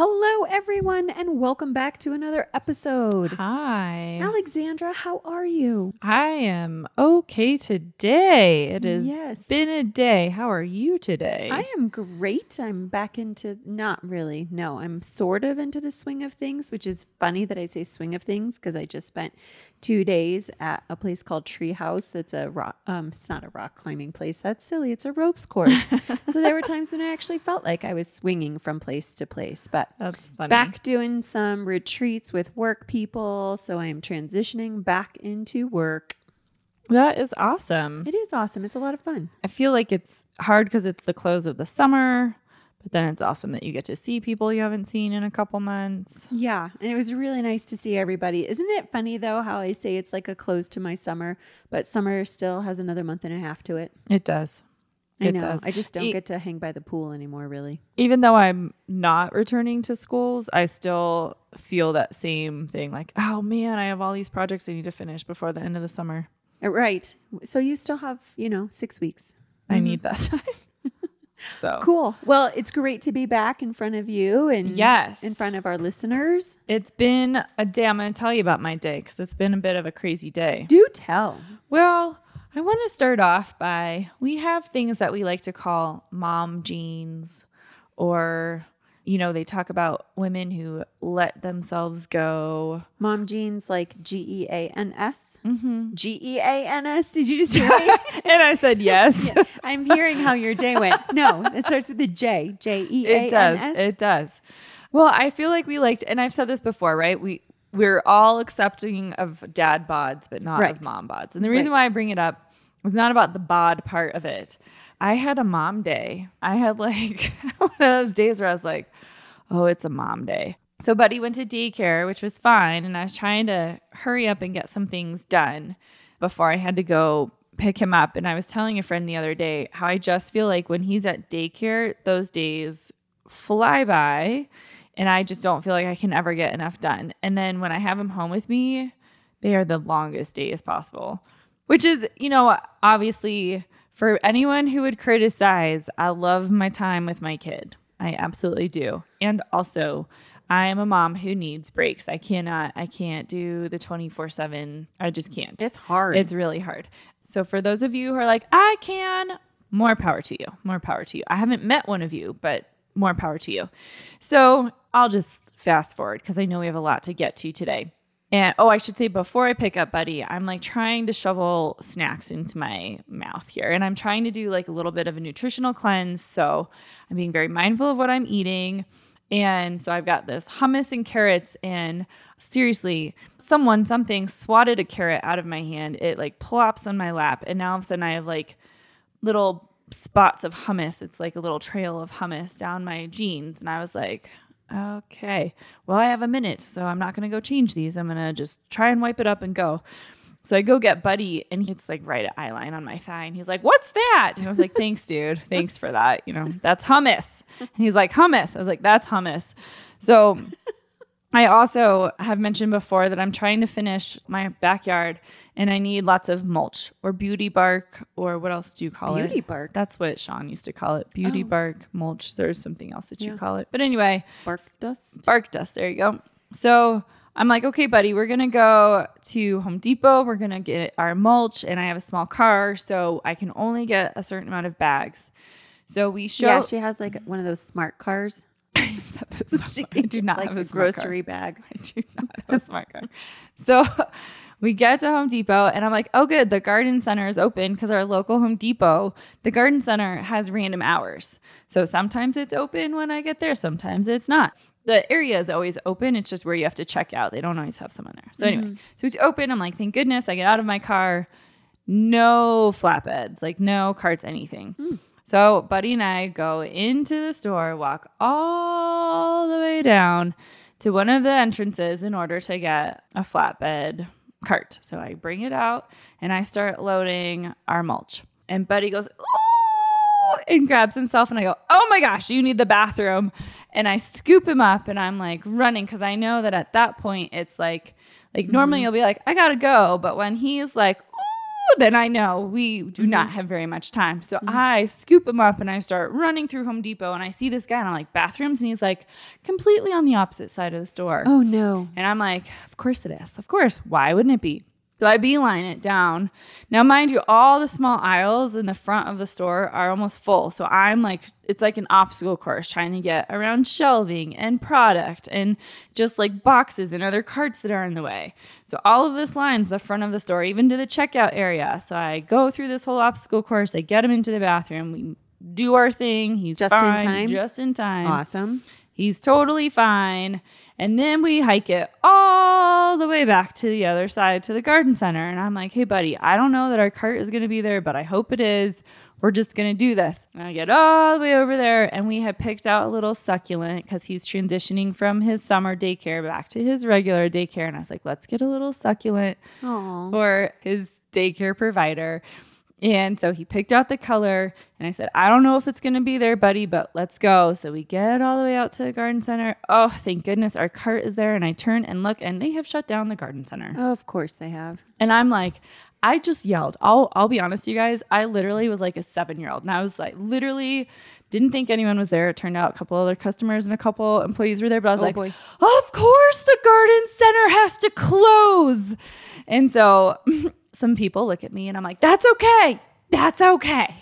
Hello, everyone, and welcome back to another episode. Hi. Alexandra, how are you? I am okay today. It has Yes. been a day. How are you today? I am great. I'm back into not really. No, I'm sort of into the swing of things, which is funny that I say swing of things because I just spent two days at a place called Treehouse. It's a rock. Um, it's not a rock climbing place. That's silly. It's a ropes course. so there were times when I actually felt like I was swinging from place to place, but. That's funny. Back doing some retreats with work people. So I am transitioning back into work. That is awesome. It is awesome. It's a lot of fun. I feel like it's hard because it's the close of the summer, but then it's awesome that you get to see people you haven't seen in a couple months. Yeah, and it was really nice to see everybody. Isn't it funny though how I say it's like a close to my summer, but summer still has another month and a half to it. It does. I It know. does. I just don't E- get to hang by the pool anymore, really. Even though I'm not returning to schools, I still feel that same thing like, oh man, I have all these projects I need to finish before the end of the summer. Uh, Right. So you still have, you know, six weeks. I need that time. So Cool. Well, it's great to be back in front of you and Yes. in front of our listeners. It's been a day. I'm going to tell you about my day because it's been a bit of a crazy day. Do tell. Well, I want to start off by we have things that we like to call mom jeans, or, you know, they talk about women who let themselves go. Mom jeans like G E A N S. Mm-hmm. G E A N S. Did you just hear me? and I said yes. I'm hearing how your day went. No, it starts with a J. J E A N S. It does. It does. Well, I feel like we liked, and I've said this before, right? We we're all accepting of dad bods, but not Right. of mom bods. And the reason Right. why I bring it up is not about the bod part of it. I had a mom day. I had like one of those days where I was like, "Oh, it's a mom day." So, Buddy went to daycare, which was fine, and I was trying to hurry up and get some things done before I had to go pick him up. And I was telling a friend the other day how I just feel like when he's at daycare, those days fly by and I just don't feel like I can ever get enough done. And then when I have him home with me, they are the longest days possible, which is, you know, obviously for anyone who would criticize, I love my time with my kid. I absolutely do. And also, I am a mom who needs breaks. I cannot, I can't do the 24 7. I just can't. It's hard. It's really hard. So for those of you who are like, I can, more power to you. More power to you. I haven't met one of you, but more power to you. So I'll just fast forward because I know we have a lot to get to today. And oh, I should say before I pick up Buddy, I'm like trying to shovel snacks into my mouth here. And I'm trying to do like a little bit of a nutritional cleanse. So I'm being very mindful of what I'm eating. And so I've got this hummus and carrots and seriously, someone, something swatted a carrot out of my hand. It like plops on my lap. And now all of a sudden I have like little spots of hummus. It's like a little trail of hummus down my jeans. And I was like, okay, well, I have a minute. So I'm not going to go change these. I'm going to just try and wipe it up and go. So I go get Buddy, and it's like right at eye line on my thigh. And he's like, What's that? And I was like, Thanks, dude. Thanks for that. You know, that's hummus. And he's like, Hummus. I was like, That's hummus. So I also have mentioned before that I'm trying to finish my backyard and I need lots of mulch or beauty bark or what else do you call it? Beauty bark? That's what Sean used to call it. Beauty Oh. bark, mulch. There's something else that you call it. But anyway, bark dust. bark dust. There you go. So I'm like, okay, buddy, we're gonna go to Home Depot. We're gonna get our mulch, and I have a small car, so I can only get a certain amount of bags. So we show. Yeah, she has like one of those smart cars. I do not like have a car. grocery bag. I do not have a smart car. So we get to Home Depot and I'm like, oh, good. The garden center is open because our local Home Depot, the garden center has random hours. So sometimes it's open when I get there, sometimes it's not. The area is always open. It's just where you have to check out. They don't always have someone there. So anyway, mm-hmm. so it's open. I'm like, thank goodness I get out of my car. No flatbeds, like no carts, anything. Hmm. So Buddy and I go into the store, walk all the way down to one of the entrances in order to get a flatbed cart. So I bring it out and I start loading our mulch. And Buddy goes, Ooh, and grabs himself. And I go, Oh my gosh, you need the bathroom. And I scoop him up and I'm like running because I know that at that point it's like, like normally mm-hmm. you'll be like, I gotta go. But when he's like, Ooh, then I know we do not mm-hmm. have very much time. So mm-hmm. I scoop him up and I start running through Home Depot and I see this guy and I'm like, bathrooms. And he's like, completely on the opposite side of the store. Oh no. And I'm like, of course it is. Of course. Why wouldn't it be? So I beeline it down. Now, mind you, all the small aisles in the front of the store are almost full. So I'm like, it's like an obstacle course trying to get around shelving and product and just like boxes and other carts that are in the way. So all of this lines the front of the store, even to the checkout area. So I go through this whole obstacle course. I get him into the bathroom. We do our thing. He's Just in time? Just in time. Awesome. He's totally fine. And then we hike it all the way back to the other side to the garden center. And I'm like, hey, buddy, I don't know that our cart is going to be there, but I hope it is. We're just going to do this. And I get all the way over there, and we have picked out a little succulent because he's transitioning from his summer daycare back to his regular daycare. And I was like, let's get a little succulent Oh. for his daycare provider. And so he picked out the color, and I said, I don't know if it's going to be there, buddy, but let's go. So we get all the way out to the garden center. Oh, thank goodness our cart is there. And I turn and look, and they have shut down the garden center. Oh, of course they have. And I'm like, I just yelled. I'll I'll be honest, you guys. I literally was like a seven year old, and I was like, literally didn't think anyone was there. It turned out a couple other customers and a couple employees were there, but I was Oh, like, boy. of course the garden center has to close. And so some people look at me, and I'm like, that's okay. That's okay.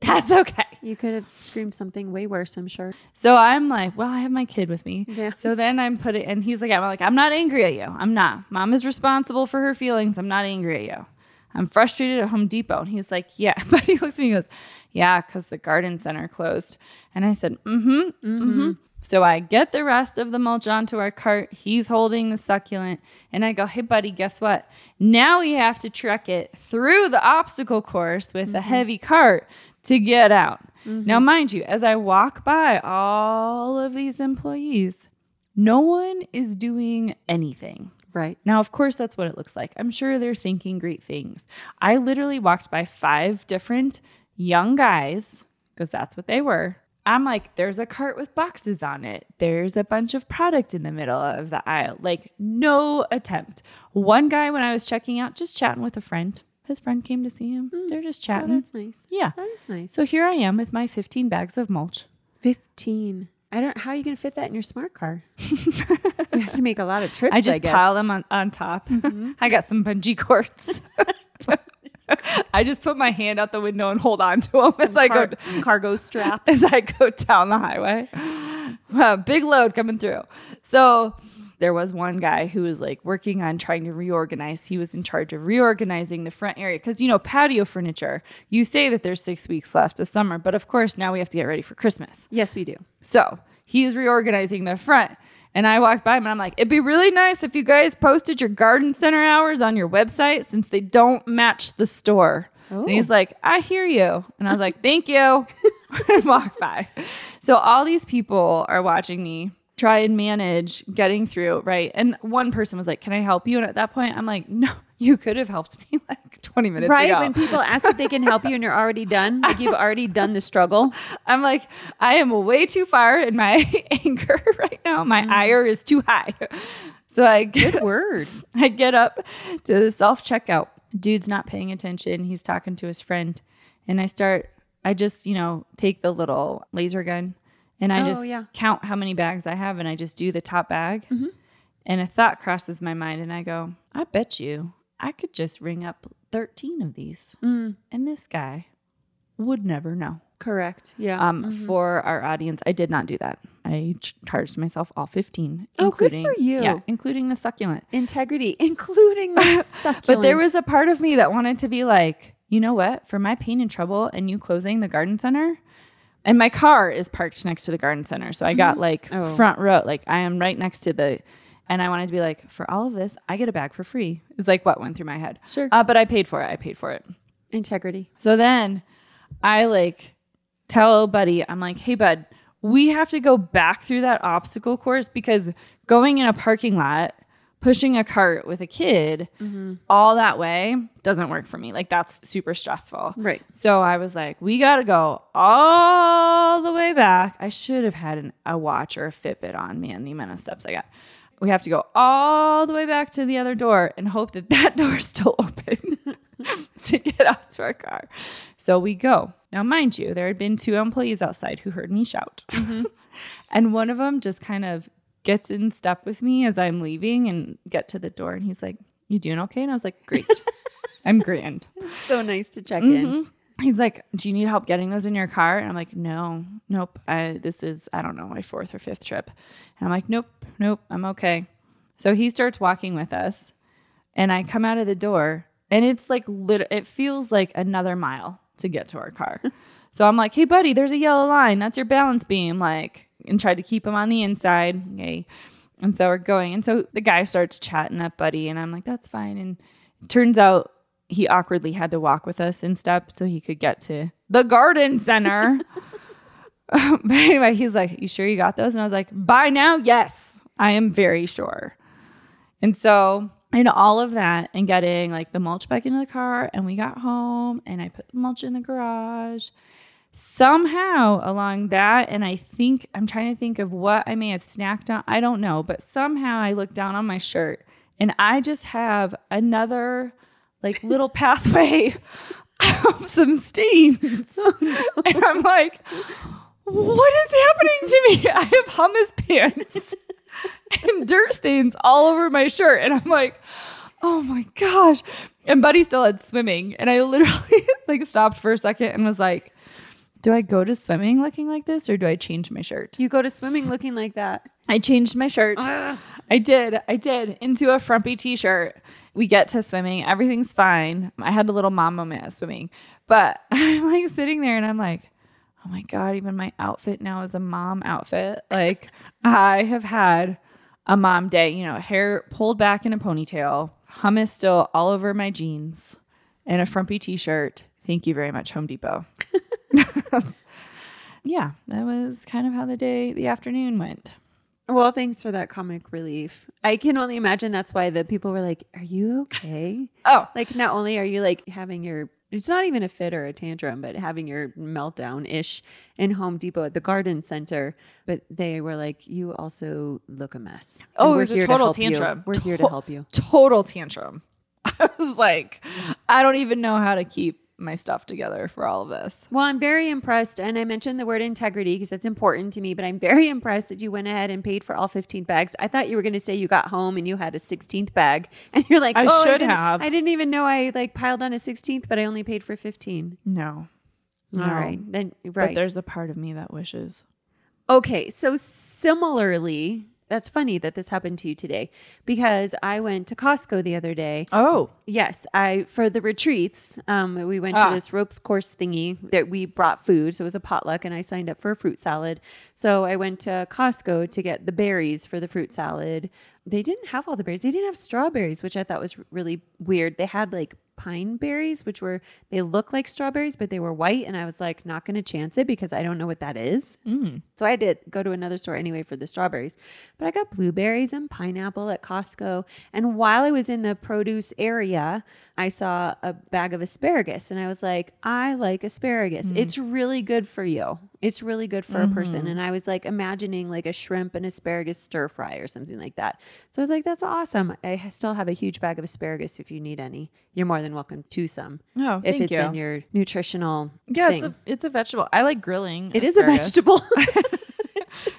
That's okay. You could have screamed something way worse, I'm sure. So I'm like, well, I have my kid with me. Yeah. So then I'm put it, and he's like, I'm like, I'm not angry at you. I'm not. Mom is responsible for her feelings. I'm not angry at you. I'm frustrated at Home Depot. And he's like, yeah. But he looks at me and goes, yeah, because the garden center closed. And I said, mm-hmm, mm-hmm. So I get the rest of the mulch onto our cart. He's holding the succulent. And I go, hey, buddy, guess what? Now we have to trek it through the obstacle course with a mm-hmm. heavy cart to get out. Now, mm-hmm. mind you, as I walk by all of these employees, no one is doing anything. Right. Now, of course, that's what it looks like. I'm sure they're thinking great things. I literally walked by five different young guys, because that's what they were. I'm like, there's a cart with boxes on it. There's a bunch of product in the middle of the aisle. Like, no attempt. One guy, when I was checking out, just chatting with a friend. His friend came to see him. Hmm. They're just Oh, chatting. that's nice. yeah. That is nice. So here I am with my 15 bags of mulch. 15. I don't how are you going to fit that in your smart car? you have to make a lot of trips, I just guess. pile them on, on top. Mm-hmm. I got some bungee cords. I just put my hand out the window and hold on to them as I go cargo straps. as I go down the highway. Wow, big load coming through. So there was one guy who was like working on trying to reorganize. He was in charge of reorganizing the front area because you know patio furniture. You say that there's six weeks left of summer, but of course now we have to get ready for Christmas. Yes, we do. So he's reorganizing the front. And I walked by him and I'm like, it'd be really nice if you guys posted your garden center hours on your website since they don't match the store. And he's like, I hear you. And I was like, thank you. and walked by. So all these people are watching me try and manage getting through, right? And one person was like, Can I help you? And at that point, I'm like, No, you could have helped me like 20 minutes Right ago. when people ask if they can help you and you're already done, like you've already done the struggle. I'm like, I am way too far in my anger right now. My mm. ire is too high. So I get, Word. I get up to the self checkout. Dude's not paying attention. He's talking to his friend. And I start, I just, you know, take the little laser gun and I Oh, just yeah. count how many bags I have and I just do the top bag. Mm-hmm. And a thought crosses my mind and I go, I bet you I could just ring up 13 of these. Mm. And this guy would never know. Correct. Yeah. Um, mm-hmm. For our audience, I did not do that. I ch- charged myself all 15. Oh, good including, for you. Yeah, including the succulent. Integrity, including the succulent. But there was a part of me that wanted to be like, you know what? For my pain and trouble and you closing the garden center, and my car is parked next to the garden center. So I got mm-hmm. like Oh. front row, like I am right next to the, and I wanted to be like, for all of this, I get a bag for free. It's like what went through my head. Sure. Uh, but I paid for it. I paid for it. integrity. So then I like tell Buddy, I'm like, hey, bud, we have to go back through that obstacle course because going in a parking lot, pushing a cart with a kid all that way doesn't work for me. Like that's super stressful. Right. So I was like, we got to go all the way back. I should have had an, a watch or a Fitbit on, man, the amount of steps I got. We have to go all the way back to the other door and hope that that door is still open to get out to our car. So we go. Now, mind you, there had been two employees outside who heard me shout. Mm-hmm. and one of them just kind of gets in step with me as I'm leaving and get to the door. And he's like, You doing okay? And I was like, Great. I'm grand. So nice to check in. Mm-hmm. He's like, "Do you need help getting those in your car?" And I'm like, "No, nope. I, this is I don't know my fourth or fifth trip." And I'm like, "Nope, nope. I'm okay." So he starts walking with us, and I come out of the door, and it's like lit- It feels like another mile to get to our car. so I'm like, "Hey, buddy, there's a yellow line. That's your balance beam." Like, and tried to keep him on the inside. Yay. And so we're going, and so the guy starts chatting up, buddy, and I'm like, "That's fine." And turns out he awkwardly had to walk with us in step so he could get to the garden center. but anyway, he's like, You sure you got those? And I was like, By now, yes, I am very sure. And so, in all of that, and getting like the mulch back into the car, and we got home, and I put the mulch in the garage. Somehow along that, and I think I'm trying to think of what I may have snacked on. I don't know, but somehow I look down on my shirt and I just have another like little pathway of some stains. And I'm like, what is happening to me? I have hummus pants and dirt stains all over my shirt. And I'm like, oh my gosh. And Buddy still had swimming. And I literally like stopped for a second and was like, do I go to swimming looking like this or do I change my shirt? You go to swimming looking like that. I changed my shirt. Ah. I did. I did into a frumpy t-shirt. We get to swimming. Everything's fine. I had a little mom moment at swimming, but I'm like sitting there and I'm like, oh my God, even my outfit now is a mom outfit. Like I have had a mom day, you know, hair pulled back in a ponytail, hummus still all over my jeans, and a frumpy t-shirt. Thank you very much, Home Depot. yeah, that was kind of how the day, the afternoon went. Well, thanks for that comic relief. I can only imagine that's why the people were like, Are you okay? Oh, like, not only are you like having your, it's not even a fit or a tantrum, but having your meltdown ish in Home Depot at the garden center. But they were like, You also look a mess. Oh, it we're was a here to total help you. tantrum. We're here to To- help you. total tantrum. I was like, I don't even know how to keep my stuff together for all of this. Well, I'm very impressed. And I mentioned the word integrity because that's important to me, but I'm very impressed that you went ahead and paid for all 15 bags. I thought you were going to say you got home and you had a 16th bag. And you're like, I oh, should didn't- have. I didn't even know I like piled on a 16th, but I only paid for 15. No. All right. Then, right. But there's a part of me that wishes. Okay, so similarly, that's funny that this happened to you today because I went to Costco the other day. Oh. Yes, I for the retreats, um, we went Ah. to this ropes course thingy that we brought food, so it was a potluck, and I signed up for a fruit salad. So I went to Costco to get the berries for the fruit salad. They didn't have all the berries; they didn't have strawberries, which I thought was really weird. They had like pine berries, which were they look like strawberries, but they were white, and I was like, not going to chance it because I don't know what that is. Mm. So I did go to another store anyway for the strawberries. But I got blueberries and pineapple at Costco. And while I was in the produce area, I saw a bag of asparagus and I was like, I like asparagus. Mm. It's really good for you. It's really good for a person. Mm-hmm. And I was like imagining like a shrimp and asparagus stir fry or something like that. So I was like, that's awesome. I still have a huge bag of asparagus if you need any. You're more than welcome to some. Oh, if thank it's you. in your nutritional Yeah, thing. it's a it's a vegetable. I like grilling. It is a vegetable.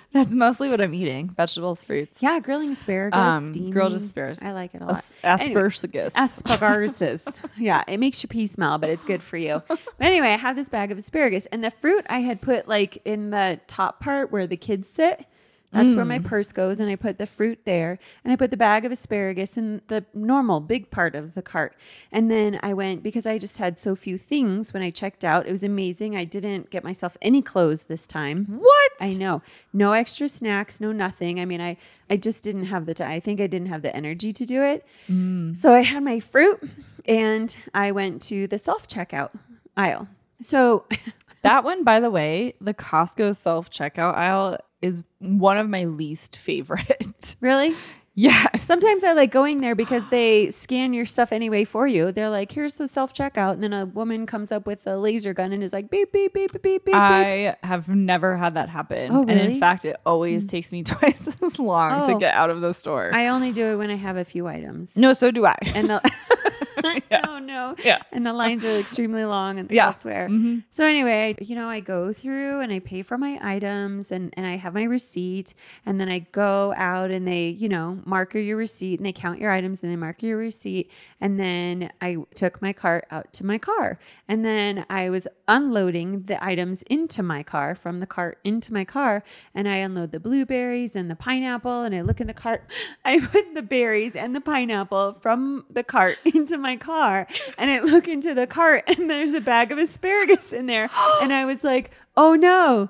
That's mostly what I'm eating. Vegetables, fruits. Yeah, grilling asparagus, Um, grilled asparagus. I like it a lot. As- Anyway, asparagus. asparagus. yeah, it makes your pee smell, but it's good for you. But anyway, I have this bag of asparagus, and the fruit I had put like in the top part where the kids sit. That's where my hmm. purse goes, and I put the fruit there, and I put the bag of asparagus in the normal big part of the cart. And then I went because I just had so few things when I checked out. It was amazing. I didn't get myself any clothes this time. what? I know. No extra snacks, no nothing. I mean, I I just didn't have the time. I think I didn't have the energy to do it. Mm. So I had my fruit and I went to the self checkout aisle. So That one, by the way, the Costco self checkout aisle is one of my least favorite. Really? yes. Sometimes I like going there because they scan your stuff anyway for you. They're like, here's the self checkout. And then a woman comes up with a laser gun and is like, beep, beep, beep, beep, beep, beep. I have never had that happen. Oh, really? Mm. in fact, it always takes me twice as long to Oh. get out of the store. I only do it when I have a few items. no, so do I. And the oh no. Yeah. And the lines are extremely long and Yeah. elsewhere. Mhm. So anyway, you know, I go through and I pay for my items and, and I have my receipt and then I go out and they, you know, marker your receipt and they count your items and they mark your receipt. And then I took my cart out to my car. And then I was unloading the items into my car from the cart into my car. And I unload the blueberries and the pineapple and I look in the cart. I put the berries and the pineapple from the cart into my car. And I look into the cart and there's a bag of asparagus in there. And I was like, oh no,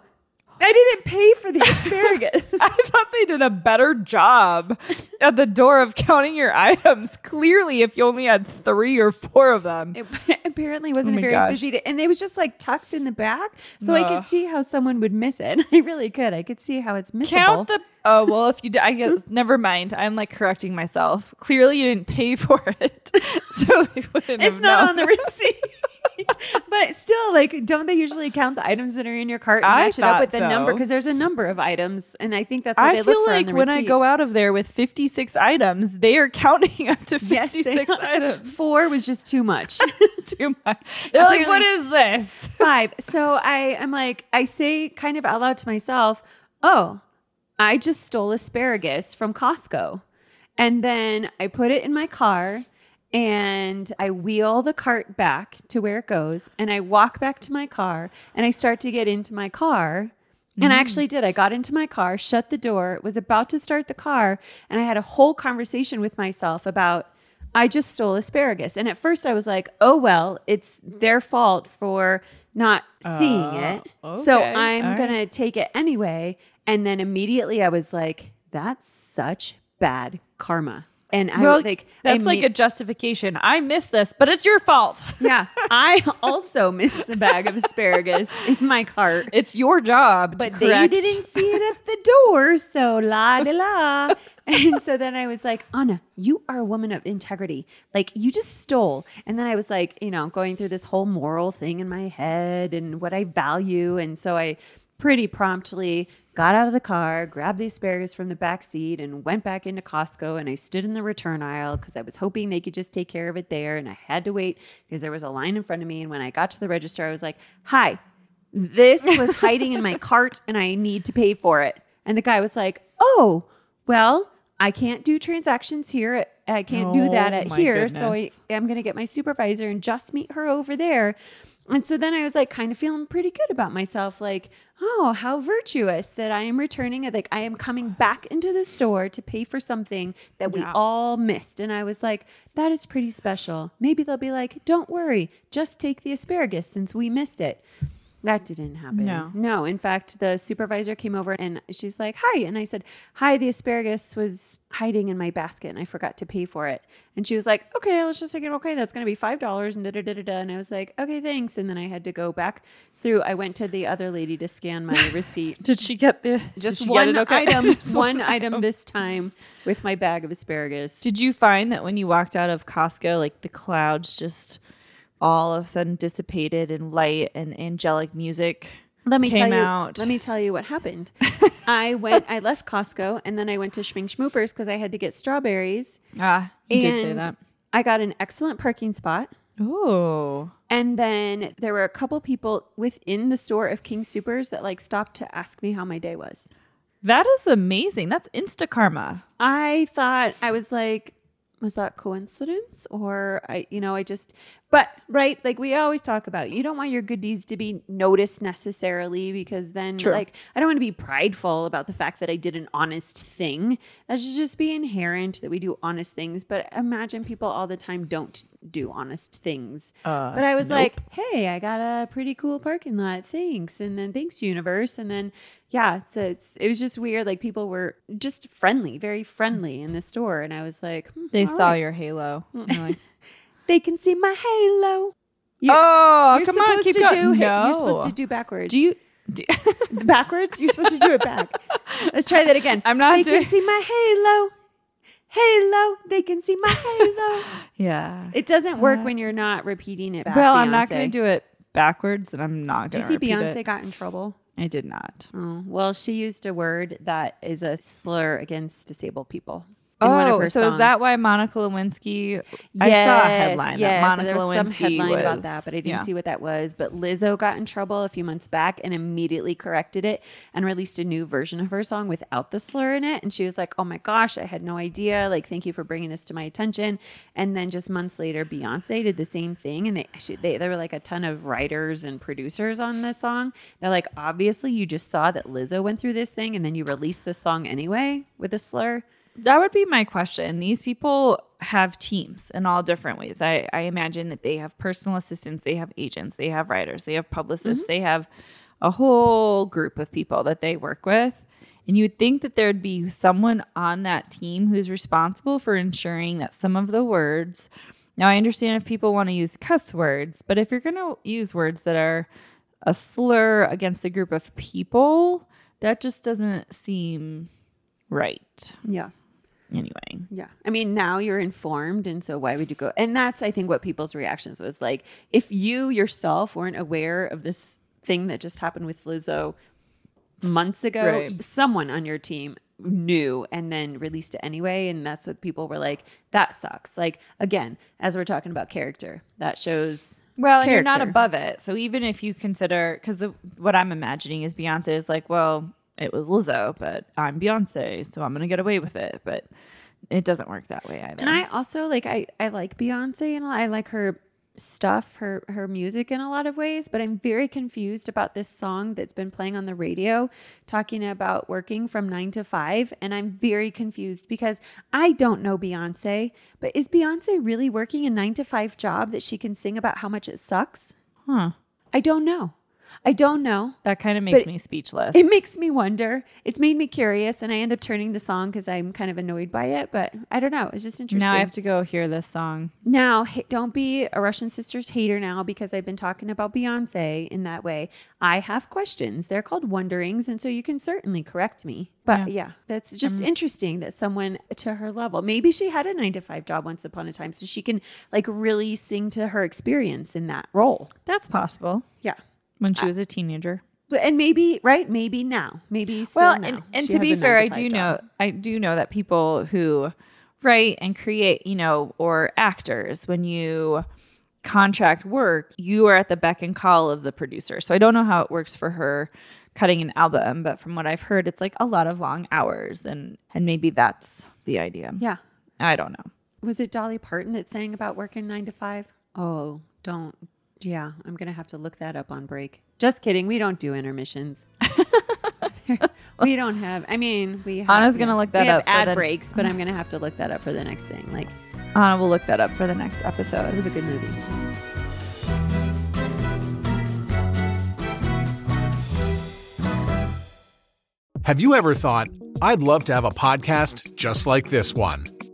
I didn't pay for the asparagus. I thought they did a better job at the door of counting your items. Clearly, if you only had three or four of them. It apparently wasn't Oh a very gosh. busy day. And it was just like tucked in the back. So I could see how someone would miss it. I really could. I could see how it's missable. Count the. Oh well, if you, I guess never mind. I'm like correcting myself. Clearly, you didn't pay for it, so they wouldn't. it's not known. on the receipt. but still, like, don't they usually count the items that are in your cart and I match it up with the number? Because there's a number of items, and I think that's what I they feel look for like when I go out of there with 56 items, they are counting up to 56 they- items. Four was just too much. Too much. They're like, "What is this?" Five. So I am like, I say kind of out loud to myself, oh, I just stole asparagus from Costco. And then I put it in my car and I wheel the cart back to where it goes and I walk back to my car and I start to get into my car. And I mm. actually did. I got into my car, shut the door, was about to start the car, and I had a whole conversation with myself about I just stole asparagus. And at first I was like, oh, well, it's their fault for not seeing Oh, it. So. I'm All going to take it anyway. And then immediately I was like, that's such bad karma. And I Well, was like, that's I like ma- a justification. I missed this, but it's your fault. yeah. I also missed the bag of asparagus in my cart. It's your job to but they didn't see it at the door. So la de la. and so then I was like, Anna, you are a woman of integrity. Like you just stole. And then I was like, you know, going through this whole moral thing in my head and what I value. And so I pretty promptly got out of the car, grabbed the asparagus from the back seat, and went back into Costco. And I stood in the return aisle because I was hoping they could just take care of it there. And I had to wait because there was a line in front of me. And when I got to the register, I was like, hi, this was hiding in my cart and I need to pay for it. And the guy was like, oh, well, I can't do transactions here. I can't do that Oh, at here. So I goodness. am going to get my supervisor and just meet her over there. And so then I was like kind of feeling pretty good about myself like, oh, how virtuous that I am returning it. Like I am coming back into the store to pay for something that we Yeah. all missed. And I was like, that is pretty special. Maybe they'll be like, don't worry, just take the asparagus since we missed it. That didn't happen. No. No. In fact, the supervisor came over and she's like, Hi. And I said, Hi, the asparagus was hiding in my basket and I forgot to pay for it. And she was like, Okay, let's just take it. Okay, that's going to be $5 and da da da da. And I was like, Okay, thanks. And then I had to go back through. I went to the other lady to scan my receipt. Did she get the Just one okay? item, Just one item this time with my bag of asparagus. Did you find that when you walked out of Costco, like the clouds just all of a sudden dissipated and light and angelic music Let me came tell you. out? Let me tell you what happened. I went. I left Costco and then I went to Schmink Schmoopers because I had to get strawberries. ah, you did say that. I got an excellent parking spot. Oh, And then there were a couple people within the store of King Soopers that like stopped to ask me how my day was. that is amazing. That's insta karma. I thought I was like, was that coincidence or I, you know, I just, but right, like we always talk about, you don't want your good deeds to be noticed necessarily because then, True. like, I don't want to be prideful about the fact that I did an honest thing. That should just be inherent that we do honest things. But imagine people all the time don't do honest things. Uh, But I was nope. like, hey, I got a pretty cool parking lot. Thanks. And then thanks, universe. And then, yeah, so it's, it was just weird. Like people were just friendly, very friendly in the store. And I was like, hmm, they saw right. your halo. You're They can see my halo. You- oh, you're come on, keep to going. do no. you're supposed to do backwards. Do you? Do, backwards? You're supposed to do it back. Let's try that again. I'm not They doing- can see my halo. Halo. They can see my halo. yeah. It doesn't work uh, when you're not repeating it back. well, I'm not going to do it backwards, and I'm not going Did going you see Beyonce it. got in trouble? I did not. Oh, well, she used a word that is a slur against disabled people. In one of Oh, so is that why Monica Lewinsky? I saw a headline Yes, that Monica there was some headline was, about that, but I didn't yeah. see what that was. But Lizzo got in trouble a few months back and immediately corrected it and released a new version of her song without the slur in it. And she was like, "Oh my gosh, I had no idea! Like, thank you for bringing this to my attention." And then just months later, Beyonce did the same thing, and they she, they there were like a ton of writers and producers on this song. They're like, "Obviously, you just saw that Lizzo went through this thing, and then you released this song anyway with a slur." That would be my question. These people have teams in all different ways. I, I imagine that they have personal assistants, they have agents, they have writers, they have publicists, mm-hmm. they have a whole group of people that they work with. And you would think that there'd be someone on that team who's responsible for ensuring that some of the words. Now, I understand if people want to use cuss words, but if you're going to use words that are a slur against a group of people, that just doesn't seem right. Yeah. Anyway, Yeah. I mean, now you're informed. And so why would you go? And that's, I think, what people's reactions was like, if you yourself weren't aware of this thing that just happened with Lizzo months ago, Right. someone on your team knew and then released it anyway. And that's what people were like, that sucks. Like, again, as we're talking about character, that shows. Well, and you're not above it. So even if you consider, because what I'm imagining is Beyonce is like, well, it was Lizzo, but I'm Beyonce, so I'm going to get away with it. But it doesn't work that way either. And I also like I I like Beyonce and I like her stuff, her her music in a lot of ways, but I'm very confused about this song that's been playing on the radio talking about working from 9 to 5 and I'm very confused because I don't know Beyonce, but is Beyonce really working a 9 to 5 job that she can sing about how much it sucks? huh. I don't know. I don't know. That kind of makes me speechless. It makes me wonder. It's made me curious, and I end up turning the song because I'm kind of annoyed by it. But I don't know. It's just interesting. now I have to go hear this song. Now, don't be a Russian Sisters hater now because I've been talking about Beyonce in that way. I have questions. They're called wonderings, and so you can certainly correct me. But yeah, that's just um, interesting that someone to her level, maybe she had a nine to five job once upon a time, so she can like really sing to her experience in that role. That's possible Yeah. When she uh, was a teenager. And maybe, right? Maybe now. Maybe still well now. and, and She to be fair i do five know i do know that people who write and create you know or actors when you contract work you are at the beck and call of the producer so i don't know how it works for her cutting an album but from what i've heard it's like a lot of long hours and and maybe that's the idea Yeah. i don't know Was it Dolly Parton that sang about working nine to five? Oh, don't. Yeah, I'm going to have to look that up on break. Just kidding. We don't do intermissions. we don't have, I mean, we have. Anna's gonna look that we have up for ad the- breaks, but I'm going to have to look that up for the next thing. Like, anna will look that up for the next episode it was a good movie. Have you ever thought, I'd love to have a podcast just like this one?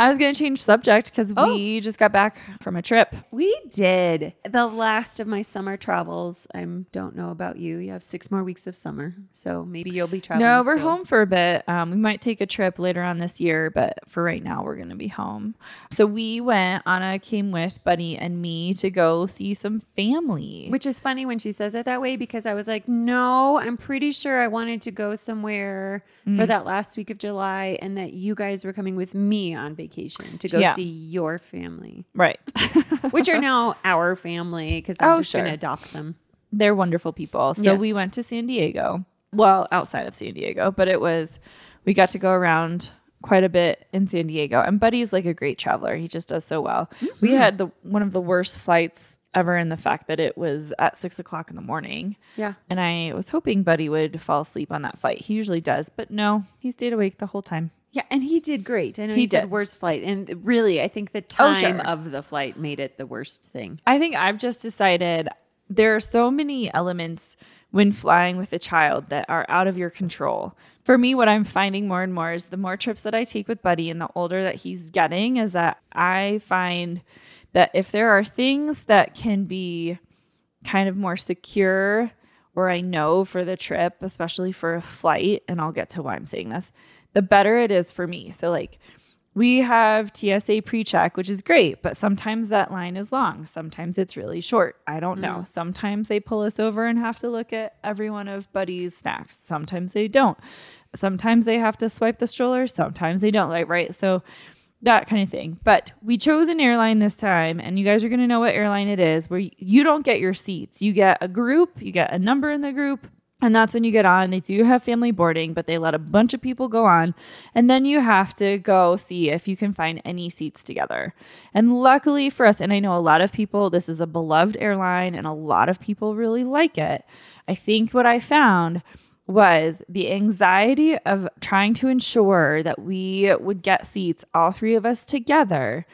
i was going to change subject because Oh. we just got back from a trip We did the last of my summer travels. I don't know about you. You have six more weeks of summer, so maybe you'll be traveling. No, we're still. home for a bit. Um, we might take a trip later on this year, but for right now, we're going to be home. So we went, Anna came with Buddy and me to go see some family. Which is funny when she says it that way because I was like, no, I'm pretty sure I wanted to go somewhere Mm. for that last week of July and that you guys were coming with me on vacation to go Yeah. see your family, right. which are now our family because I'm Oh, just going to adopt them. They're wonderful people. So Yes. we went to San Diego. Well, outside of San Diego, but it was, we got to go around quite a bit in San Diego. And Buddy's like a great traveler. He just does so well. We mm-hmm. had the one of the worst flights ever in the fact that it was at six o'clock in the morning. Yeah. And I was hoping Buddy would fall asleep on that flight. He usually does, but no, he stayed awake the whole time. Yeah, and he did great. I know He he, said did. worst flight, and really, I think the Oh, time sure. of the flight made it the worst thing. I think I've just decided there are so many elements when flying with a child that are out of your control. For me, what I'm finding more and more is the more trips that I take with Buddy and the older that he's getting, is that I find that if there are things that can be kind of more secure or I know for the trip, especially for a flight, and I'll get to why I'm saying this, the better it is for me. So, like, we have TSA pre check, which is great, but sometimes that line is long. Sometimes it's really short. I don't know. Mm. Sometimes they pull us over and have to look at every one of Buddy's snacks. Sometimes they don't. Sometimes they have to swipe the stroller. Sometimes they don't. Like, right. So, that kind of thing. But we chose an airline this time, and you guys are going to know what airline it is, where you don't get your seats. You get a group, you get a number in the group, and that's when you get on. They do have family boarding, but they let a bunch of people go on. And then you have to go see if you can find any seats together. And luckily for us, and I know a lot of people, this is a beloved airline, and a lot of people really like it. I think what I found was the anxiety of trying to ensure that we would get seats, all three of us together,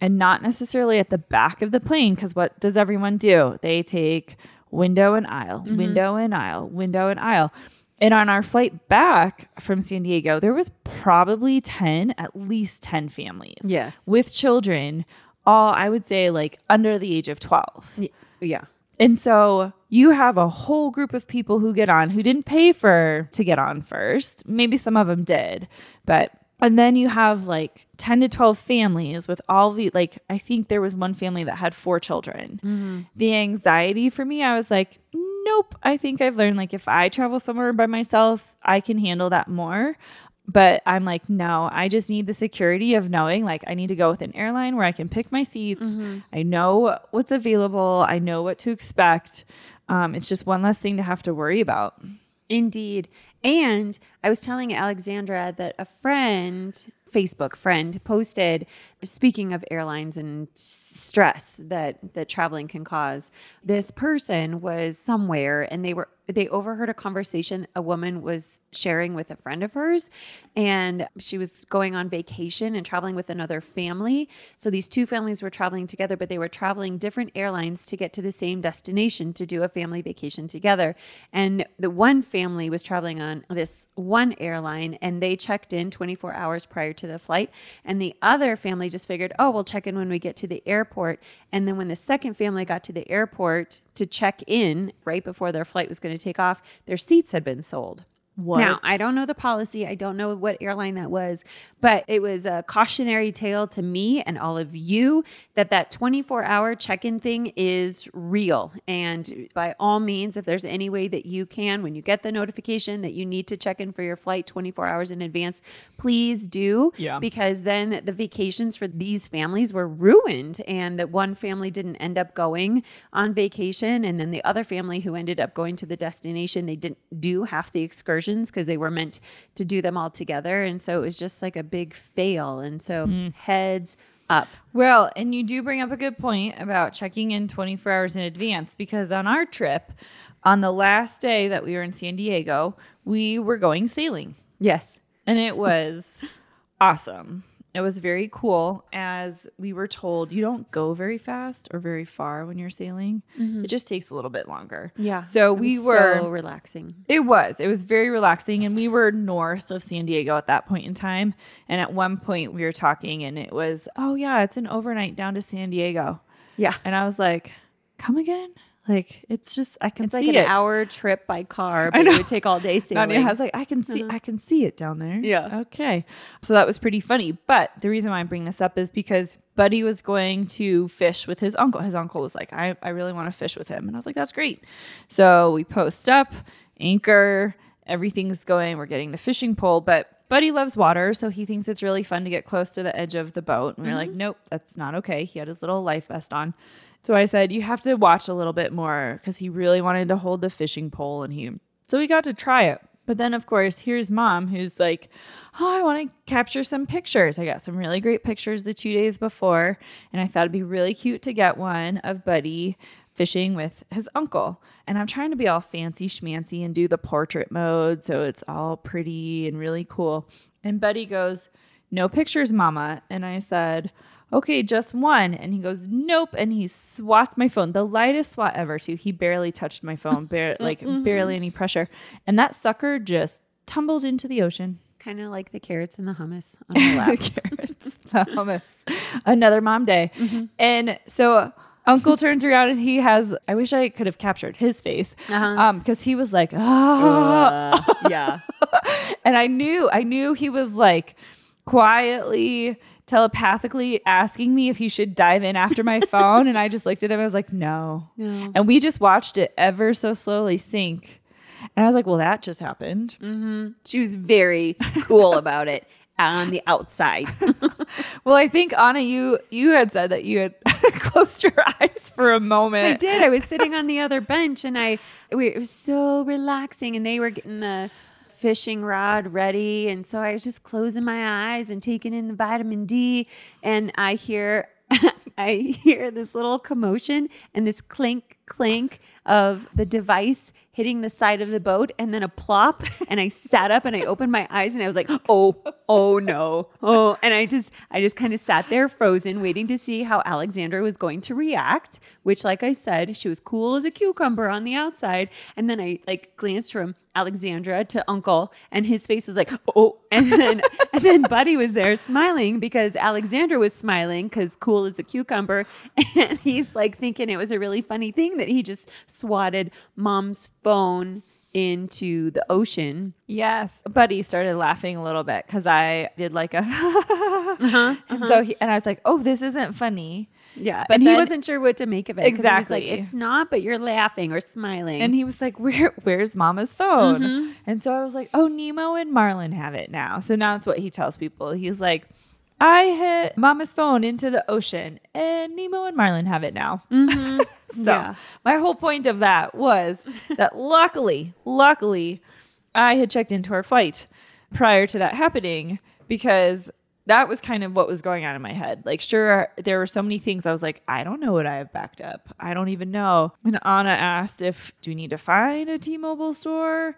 and not necessarily at the back of the plane. Because what does everyone do? They take window and aisle, mm-hmm. window and aisle, window and aisle. And on our flight back from San Diego, there was probably 10, at least 10 families. Yes. With children, all I would say like under the age of 12. Yeah. And so you have a whole group of people who get on who didn't pay for to get on first. Maybe some of them did, but and then you have like 10 to 12 families with all the like I think there was one family that had four children. Mm-hmm. The anxiety for me, I was like, nope, I think I've learned like if I travel somewhere by myself, I can handle that more. But I'm like, no, I just need the security of knowing like I need to go with an airline where I can pick my seats. I know what's available. I know what to expect. Um, it's just one less thing to have to worry about. Indeed. And I was telling Alexandra that a friend, Facebook friend, posted speaking of airlines and stress that that traveling can cause. This person was somewhere and they were they overheard a conversation a woman was sharing with a friend of hers and she was going on vacation and traveling with another family. So these two families were traveling together but they were traveling different airlines to get to the same destination to do a family vacation together. And the one family was traveling on this one airline and they checked in 24 hours prior to the flight and the other family just figured, "Oh, we'll check in when we get to the airport." And then when the second family got to the airport to check in right before their flight was going to take off, their seats had been sold. What? Now, I don't know the policy. I don't know what airline that was, but it was a cautionary tale to me and all of you that that 24 hour check in thing is real. And by all means, if there's any way that you can, when you get the notification that you need to check in for your flight 24 hours in advance, please do. Yeah. Because then the vacations for these families were ruined. And that one family didn't end up going on vacation. And then the other family who ended up going to the destination, they didn't do half the because they were meant to do them all together. And so it was just like a big fail. And so mm-hmm. heads up. Well, and you do bring up a good point about checking in 24 hours in advance because on our trip, on the last day that we were in San Diego, we were going sailing Yes. and it was awesome. It was very cool as we were told you don't go very fast or very far when you're sailing. Mm-hmm. It just takes a little bit longer. Yeah. So It we was were so relaxing. It was. It was very relaxing. And we were north of San Diego at that point in time. And at one point we were talking and it was, oh, yeah, it's an overnight down to San Diego. Yeah. And I was like, come again? Like, it's just, I can It's see like an it. hour trip by car, but it would take all day sailing. Nadia has like, I can see, uh-huh. I can see it down there. Yeah. Okay. So that was pretty funny. But the reason why I bring this up is because Buddy was going to fish with his uncle. His uncle was like, I, I really want to fish with him. And I was like, that's great. So we post up, anchor, everything's going. We're getting the fishing pole, but Buddy loves water, so he thinks it's really fun to get close to the edge of the boat. And we are like, mm-hmm. nope, that's not okay. He had his little life vest on. So I said, you have to watch a little bit more because he really wanted to hold the fishing pole and he so we got to try it. But then, of course, here's mom who's like, Oh, I want to capture some pictures. I got some really great pictures the two days before, and I thought it'd be really cute to get one of Buddy fishing with his uncle. And I'm trying to be all fancy schmancy and do the portrait mode so it's all pretty and really cool. And Buddy goes, No pictures, mama. And I said, Okay, just one. And he goes, Nope. And he swats my phone, the lightest swat ever, too. He barely touched my phone, bare, like barely any pressure. And that sucker just tumbled into the ocean. Kind of like the carrots and the hummus on my lap. carrots, the hummus. Another mom day. And so Uncle turns around and he has, I wish I could have captured his face. Um, because he was like, ah. Uh, yeah. and I knew, I knew he was like quietly, telepathically asking me if he should dive in after my phone. and I just looked at him. I was like, no. No. And we just watched it ever so slowly sink. And I was like, well, that just happened. Mm-hmm. She was very cool about it on the outside. Well, I think Anna, you you had said that you had closed your eyes for a moment. I did. I was sitting on the other bench and I it was so relaxing and they were getting the fishing rod ready and so I was just closing my eyes and taking in the vitamin D and I hear I hear this little commotion and this clink clink of the device hitting the side of the boat and then a plop and I sat up and I opened my eyes and I was like, "Oh, oh no. Oh." And I just I just kind of sat there frozen waiting to see how Alexandra was going to react, which like I said, she was cool as a cucumber on the outside and then I like glanced from Alexandra to Uncle, and his face was like, "Oh!" And then, and then Buddy was there smiling because Alexandra was smiling because cool as a cucumber, and he's like thinking it was a really funny thing that he just swatted Mom's phone into the ocean. Yes, Buddy started laughing a little bit because I did like a, Uh-huh, and so he and I was like, "Oh, this isn't funny." Yeah, But and then- he wasn't sure what to make of it. Exactly. like it's not, but you're laughing or smiling. And he was like, "Where, where's Mama's phone?" Mm-hmm. And so I was like, "Oh, Nemo and Marlin have it now." So now it's what he tells people. He's like, "I hit Mama's phone into the ocean, and Nemo and Marlin have it now." so Mm-hmm. Yeah. my whole point of that was that luckily, luckily, I had checked into our flight prior to that happening because that was kind of what was going on in my head. Like, sure, there were so many things I was like, I don't know what I have backed up. I don't even know. And Anna asked if, do we need to find a T Mobile store?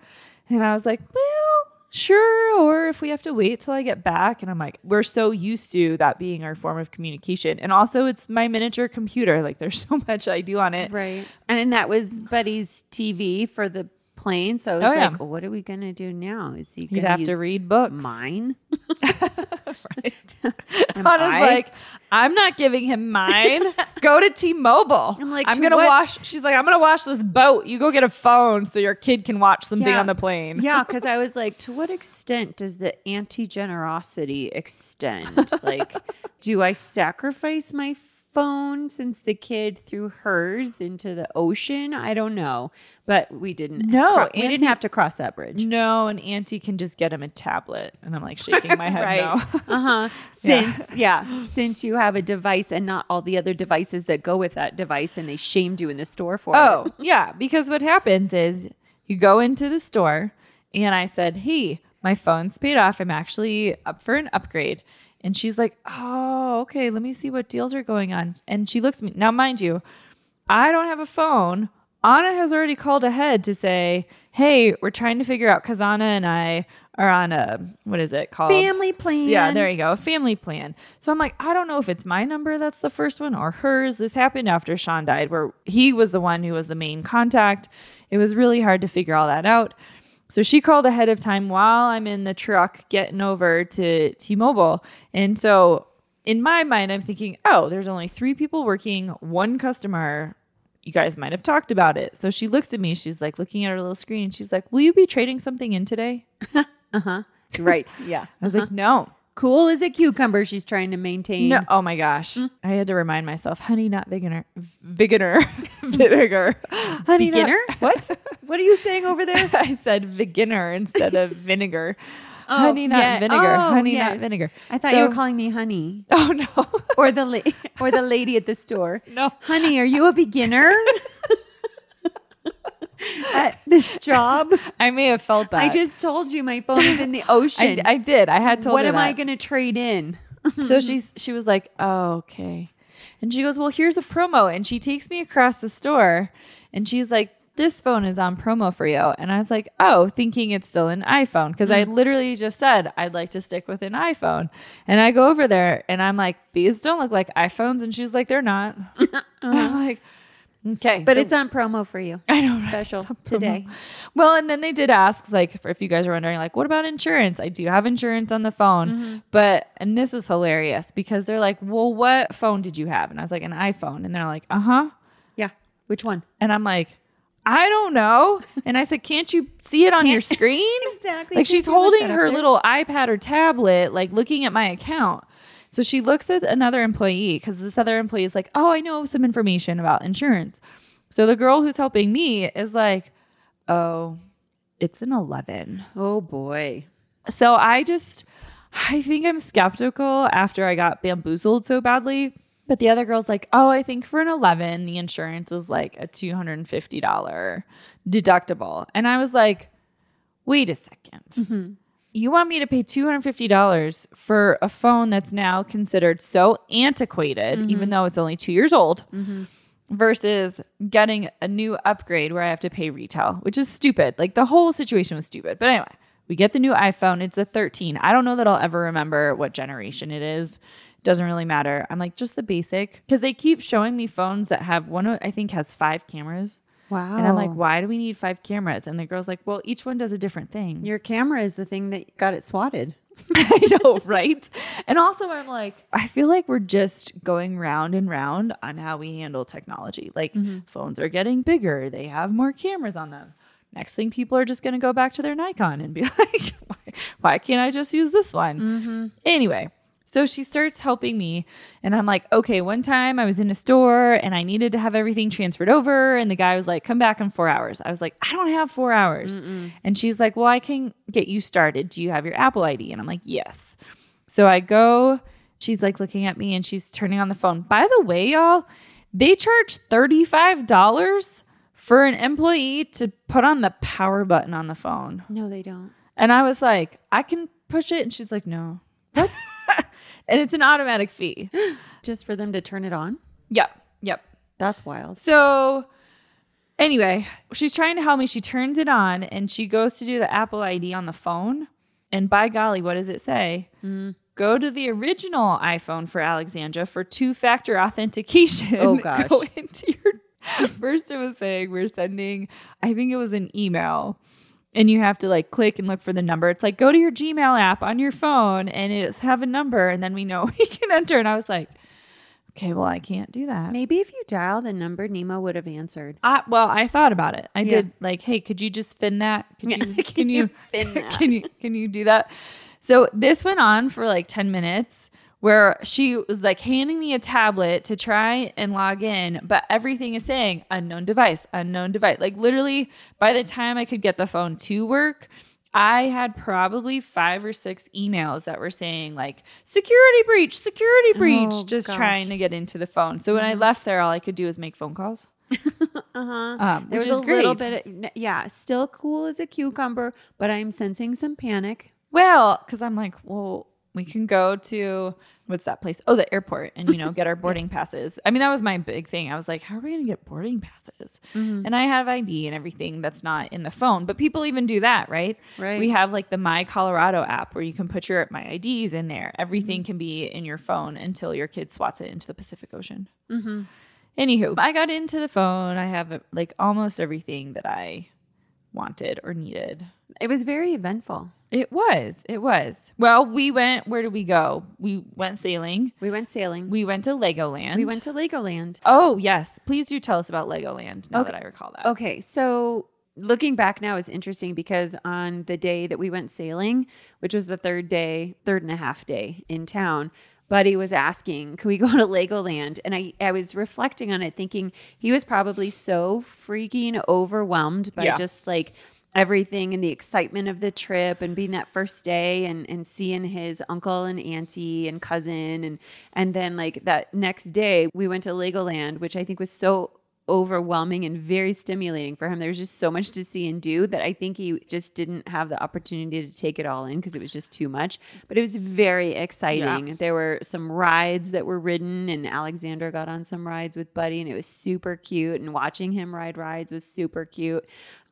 And I was like, well, sure. Or if we have to wait till I get back. And I'm like, we're so used to that being our form of communication. And also, it's my miniature computer. Like, there's so much I do on it. right, and that was Buddy's TV for the plane. So I was Oh, yeah. like, well, what are we gonna do now? Is he gonna have to read books. mine? right. Am I? like, I'm not giving him mine. go to T-Mobile. I'm like, I'm gonna wash. She's like, I'm gonna wash this boat. You go get a phone so your kid can watch something Yeah. on the plane. Yeah, because I was like, to what extent does the auntie generosity extend? like, do I sacrifice my phone since the kid threw hers into the ocean? I don't know, but we didn't. No, cro- we didn't have to cross that bridge. No, and Auntie can just get him a tablet, and I'm like shaking my head no. Uh huh. Since yeah. since you have a device and not all the other devices that go with that device, and they shamed you in the store for it. Oh, yeah. Because what happens is you go into the store and I said, Hey, my phone's paid off. I'm actually up for an upgrade. And she's like, Oh, okay. Let me see what deals are going on. And she looks at me. Now, mind you, I don't have a phone. Anna has already called ahead to say, Hey, we're trying to figure out because Anna and I are on a, what is it called? Family plan. Yeah, there you go. A family plan. So I'm like, I don't know if it's my number that's the first one or hers. This happened after Sean died, where he was the one who was the main contact. It was really hard to figure all that out. So she called ahead of time while I'm in the truck getting over to T Mobile. And so in my mind, I'm thinking, oh, there's only three people working, one customer. You guys might have talked about it. So she looks at me. She's like looking at her little screen. She's like, Will you be trading something in today? Uh huh. Right. Yeah. I was like, No. Cool as a cucumber. She's trying to maintain. No, oh my gosh. Hmm? I had to remind myself, honey, not vinegar. Vinegar. vinegar. Honey, not- what? What are you saying over there? I said beginner instead of vinegar. Oh, honey, not yeah. vinegar. Oh, honey, yes. not vinegar. I thought you were calling me honey, Oh no. or the la- or the lady at the store. No. honey, are you a beginner? at this job. I may have felt that. I just told you my phone is in the ocean. I, I did. I had told what am I going to trade in? so she's she was like, "Oh, okay." And she goes, "Well, here's a promo." And she takes me across the store and she's like, "This phone is on promo for you." And I was like, "Oh," thinking it's still an iPhone because I mm. literally just said I'd like to stick with an iPhone. And I go over there and I'm like, "These don't look like iPhones." And she's like, "They're not." Uh-huh. I'm like, "Okay." But so- it's on promo for you. I know? Special today. Well, and then they did ask, like, for if you guys are wondering, like, what about insurance? I do have insurance on the phone, but and this is hilarious because they're like, well, what phone did you have? And I was like, an iPhone, and they're like, uh huh, Yeah. Which one? and I'm like, I don't know, and I said, can't you see it on your screen? Exactly. Like she's holding her there? little iPad or tablet, like looking at my account. So she looks at another employee because this other employee is like, oh, I know some information about insurance. So the girl who's helping me is like, oh, it's an 11. Oh boy. So I just, I think I'm skeptical after I got bamboozled so badly. But the other girl's like, oh, I think for an 11, the insurance is like a $250 deductible. And I was like, wait a 2nd You want me to pay $250 for a phone that's now considered so antiquated, even mm-hmm. though it's only two years old, mm-hmm. versus getting a new upgrade where I have to pay retail, which is stupid. Like the whole situation was stupid. But anyway, we get the new iPhone. It's a 13. I don't know that I'll ever remember what generation it is. Doesn't really matter. I'm like, just the basic. Because they keep showing me phones that have one, I think has five cameras. Wow. And I'm like, why do we need five cameras? And the girl's like, well, each one does a different thing. Your camera is the thing that got it swatted. I know, right? And also, I'm like, I feel like we're just going round and round on how we handle technology. Like, mm-hmm. phones are getting bigger, they have more cameras on them. Next thing, people are just going to go back to their Nikon and be like, why, why can't I just use this one? Mm-hmm. Anyway, so she starts helping me, and I'm like, okay, one time I was in a store and I needed to have everything transferred over, and the guy was like, come back in four hours. I was like, I don't have four hours. And she's like, well, I can get you started. Do you have your Apple ID? And I'm like, yes. So I go, she's like looking at me and she's turning on the phone. By the way, y'all, they charge $35 for an employee to put on the power button on the phone. No, they don't. And I was like, I can push it. And she's like, no. What? and it's an automatic fee. Just for them to turn it on? Yep. Yep. That's wild. So anyway, she's trying to help me. She turns it on and she goes to do the Apple ID on the phone. And by golly, what does it say? Mm. Go to the original iPhone for Alexandra for two factor authentication. Oh, gosh. Go into your. First, it was saying we're sending, I think it was an email. And you have to like click and look for the number. It's like go to your Gmail app on your phone and it's have a number, and then we know we can enter. And I was like, okay, well, I can't do that. Maybe if you dial the number, Nemo would have answered. I, well, I thought about it. I Yeah. did like, hey, could you just fin that? Could you, can you fin that? Can you can you do that? So this went on for like 10 minutes where she was like handing me a tablet to try and log in, but everything is saying unknown device, unknown device. Like literally by the time I could get the phone to work, I had probably five or six emails that were saying like security breach, security breach, Oh, just gosh. trying to get into the phone. So when I left there, all I could do was make phone calls. Uh-huh. Um, There was is a little great. bit, of, yeah, still cool as a cucumber, but I'm sensing some panic. Well, because I'm like, well, we can go to what's that place? Oh, the airport, and you know, get our boarding passes. I mean, that was my big thing. I was like, how are we going to get boarding passes? Mm-hmm. And I have ID and everything that's not in the phone, but people even do that, right? Right. We have like the My Colorado app where you can put your my IDs in there. Everything Mm-hmm. can be in your phone until your kid swats it into the Pacific Ocean. Mm-hmm. Anywho, I got into the phone. I have like almost everything that I wanted or needed. It was very eventful. It was. It was. Well, we went. Where did we go? We went sailing. We went sailing. We went to Legoland. we went to Legoland. Oh yes, please do tell us about Legoland. Now Okay. that I recall that. Okay, so looking back now is interesting because on the day that we went sailing, which was the third day, third and a half day in town, Buddy was asking, "Can we go to Legoland?" And I, I was reflecting on it, thinking he was probably so freaking overwhelmed by Yeah. just like everything and the excitement of the trip and being that first day and and seeing his uncle and auntie and cousin and and then like that next day we went to Legoland, which I think was so overwhelming and very stimulating for him. There was just so much to see and do that I think he just didn't have the opportunity to take it all in because it was just too much. But it was very exciting. There were some rides that were ridden, and Alexandra got on some rides with Buddy, and it was super cute. And watching him ride rides was super cute.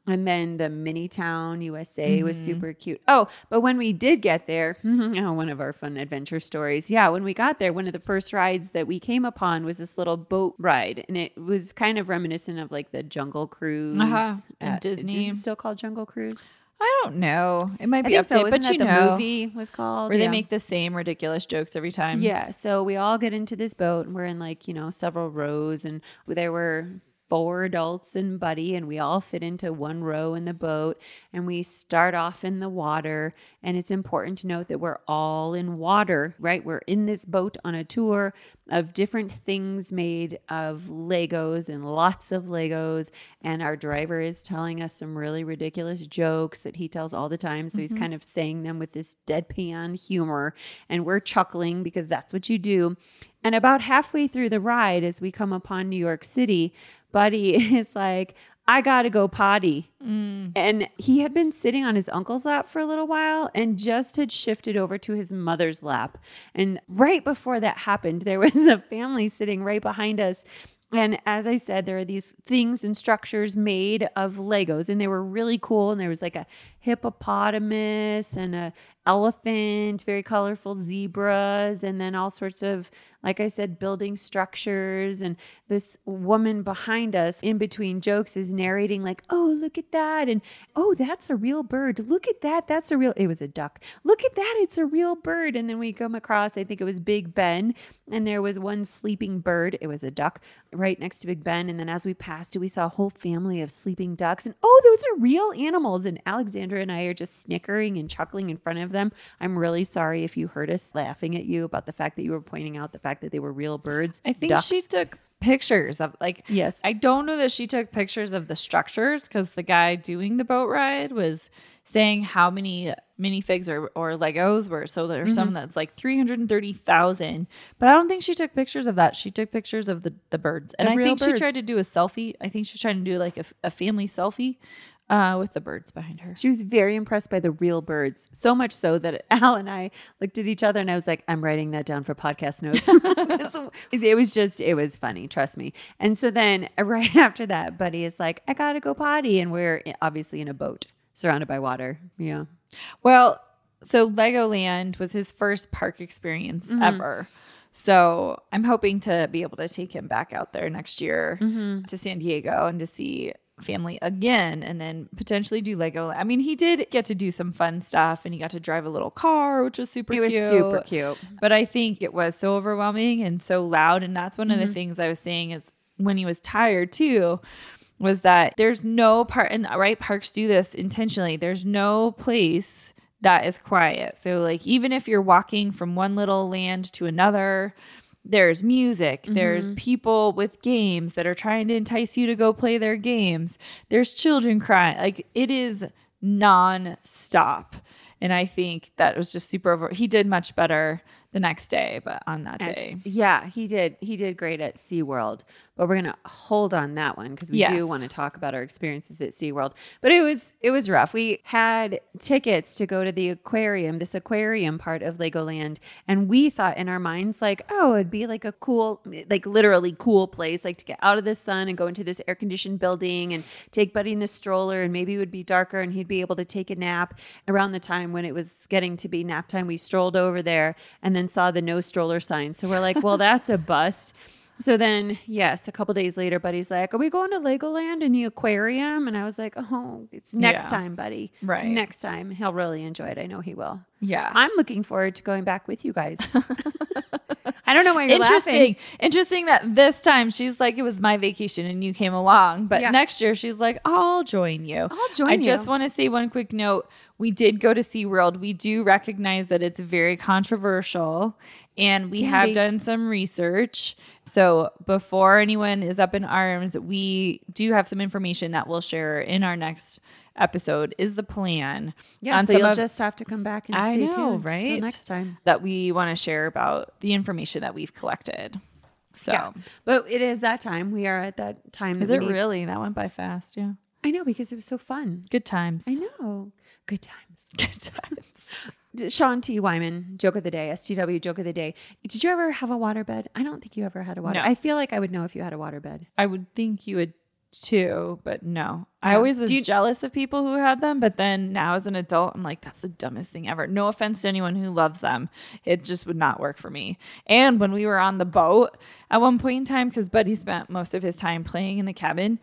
And then the mini town USA was super cute. Oh, but when we did get there, oh, one of our fun adventure stories. Yeah, when we got there, one of the first rides that we came upon was this little boat ride, and it was kind of reminiscent of like the Jungle Cruise Uh-huh, at- Disney. Is still called Jungle Cruise? I don't know. It might be think so. but you the know, movie was called where they make the same ridiculous jokes every time. Yeah. So we all get into this boat and we're in like, you know, several rows and there were four adults and Buddy and we all fit into one row in the boat and we start off in the water. And it's important to note that we're all in water, right? We're in this boat on a tour of different things made of Legos and lots of Legos. And our driver is telling us some really ridiculous jokes that he tells all the time. So he's mm-hmm. kind of saying them with this deadpan humor. And we're chuckling because that's what you do. And about halfway through the ride as we come upon New York City Buddy is like I got to go potty. Mm. And he had been sitting on his uncle's lap for a little while and just had shifted over to his mother's lap. And right before that happened, there was a family sitting right behind us. And as I said, there are these things and structures made of Legos, and they were really cool. And there was like a hippopotamus and a elephant, very colorful zebras, and then all sorts of, like I said, building structures. And this woman behind us, in between jokes, is narrating like, "Oh, look at that!" and "Oh, that's a real bird. Look at that. That's a real." It was a duck. Look at that. It's a real bird. And then we come across, I think it was Big Ben, and there was one sleeping bird. It was a duck right next to Big Ben. And then as we passed it, we saw a whole family of sleeping ducks. And oh, those are real animals. And Alexandra and I are just snickering and chuckling in front of them. I'm really sorry if you heard us laughing at you about the fact that you were pointing out the fact that they were real birds. I think ducks. she took pictures of like Yes. I don't know that she took pictures of the structures because the guy doing the boat ride was saying how many minifigs or, or Legos were. So there's Mm-hmm. some that's like 330,000. But I don't think she took pictures of that. She took pictures of the, the birds. And The I think she tried to do a selfie. I think she's trying to do like a, a family selfie uh, with the birds behind her. She was very impressed by the real birds, so much so that Al and I looked at each other and I was like, I'm writing that down for podcast notes. It was just, it was funny, trust me. And so then right after that, Buddy is like, I gotta go potty. And we're obviously in a boat surrounded by water. Yeah. Well, so Legoland was his first park experience Mm-hmm. ever. So I'm hoping to be able to take him back out there next year Mm-hmm. to San Diego and to see family again and then potentially do Lego. I mean, he did get to do some fun stuff and he got to drive a little car, which was super It was cute. super cute. But I think it was so overwhelming and so loud. And that's one of Mm-hmm. the things I was saying is when he was tired too, was that there's no part and right parks do this intentionally. There's no place that is quiet. So like even if you're walking from one little land to another, there's music, there's mm-hmm. people with games that are trying to entice you to go play their games. There's children crying. Like it is non-stop. And I think that was just super over. He did much better the next day, but on that As- day. yeah, he did. He did great at SeaWorld. But we're gonna hold on that one because we Yes. do want to talk about our experiences at SeaWorld. But it was it was rough. We had tickets to go to the aquarium, this aquarium part of Legoland, and we thought in our minds, like, oh, it'd be like a cool, like literally cool place, like to get out of the sun and go into this air conditioned building and take Buddy in the stroller, and maybe it would be darker and he'd be able to take a nap. Around the time when it was getting to be nap time, we strolled over there and then saw the no stroller sign. So we're like, well, that's a bust. So then, yes, a couple days later, Buddy's like, "Are we going to Legoland in the aquarium?" And I was like, "Oh, it's next Yeah. time, Buddy. Right. next time. He'll really enjoy it. I know he will. Yeah. I'm looking forward to going back with you guys. I don't know why you're Interesting. laughing. Interesting Interesting that this time she's like, it was my vacation and you came along. But Yeah. next year she's like, I'll join you. I'll join I you. just want to say one quick note. We did go to SeaWorld. We do recognize that it's very controversial and we Can have be. done some research. So before anyone is up in arms, we do have some information that we'll share in our next episode is the plan. Yeah, on so you'll of- just have to come back and I stay know, tuned right? Till next time. that we want to share about the information that we've collected. So Yeah. But it is that time. We are at that time. is that it really? That went by fast. Yeah. I know because it was so fun. Good times. I know. Good times. Good times. Sean T. Wyman, joke of the day, STW joke of the day. Did you ever have a waterbed? I don't think you ever had a water. No. I feel like I would know if you had a waterbed. I would think you would too, but no. I always was you- jealous of people who had them, but then now as an adult, I'm like, that's the dumbest thing ever. No offense to anyone who loves them. It just would not work for me. And when we were on the boat at one point in time, because Buddy spent most of his time playing in the cabin,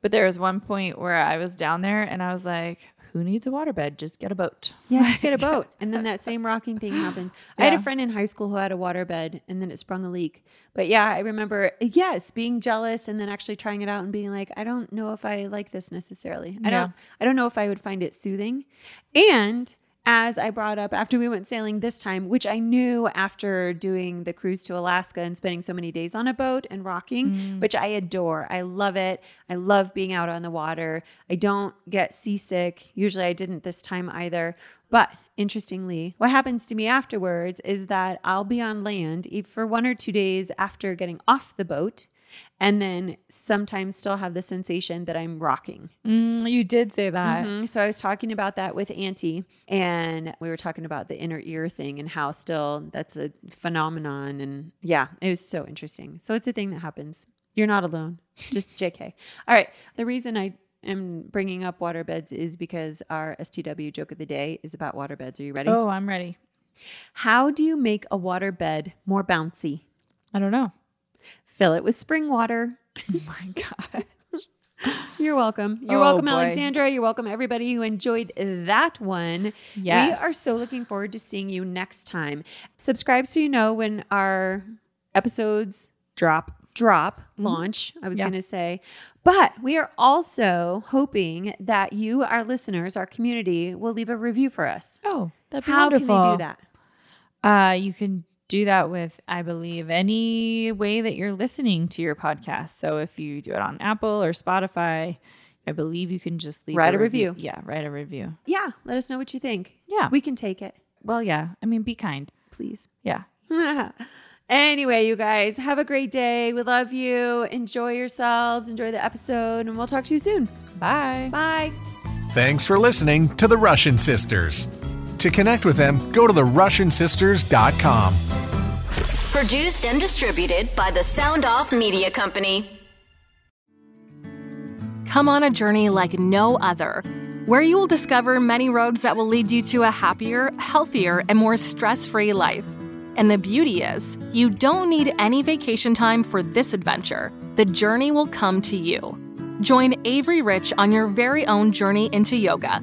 but there was one point where I was down there and I was like, who needs a waterbed? Just get a boat. Yeah, just get a boat. And then that same rocking thing happened. I had a friend in high school who had a waterbed and then it sprung a leak. But yeah, I remember, yes, being jealous and then actually trying it out and being like, I don't know if I like this necessarily. I Yeah. don't I don't know if I would find it soothing. And as I brought up after we went sailing this time, which I knew after doing the cruise to Alaska and spending so many days on a boat and rocking, mm. which I adore. I love it. I love being out on the water. I don't get seasick. Usually I didn't this time either. But interestingly, what happens to me afterwards is that I'll be on land for one or two days after getting off the boat. And then sometimes still have the sensation that I'm rocking. Mm, you did say that. Mhm. So I was talking about that with Auntie, and we were talking about the inner ear thing and how still that's a phenomenon. And yeah, it was so interesting. So it's a thing that happens. You're not alone. Just JK. All right. The reason I am bringing up waterbeds is because our STW joke of the day is about waterbeds. Are you ready? Oh, I'm ready. How do you make a waterbed more bouncy? I don't know. Fill it with spring water. Oh my God. You're welcome. You're Oh, welcome, boy. Alexandra. You're welcome, everybody who enjoyed that one. Yes. We are so looking forward to seeing you next time. Subscribe so you know when our episodes Drop. drop, launch, I was Yeah. going to say. But we are also hoping that you, our listeners, our community, will leave a review for us. Oh, that'd be How wonderful. can they do that? Uh, you can do that with, I believe, any way that you're listening to your podcast. So if you do it on Apple or Spotify, I believe you can just leave Write a review. Yeah, write a review. Yeah, let us know what you think. Yeah. We can take it, Well, yeah. I mean, be kind. please. Yeah. anyway, you guys, have a great day. We love you. Enjoy yourselves. Enjoy the episode, and we'll talk to you soon. Bye. Bye. Thanks for listening to the Russian Sisters. To connect with them, go to therussiansisters.com. Produced and distributed by the Sound Off Media Company. Come on a journey like no other, where you will discover many roads that will lead you to a happier, healthier, and more stress free life. And the beauty is, you don't need any vacation time for this adventure. The journey will come to you. Join Avery Rich on your very own journey into yoga.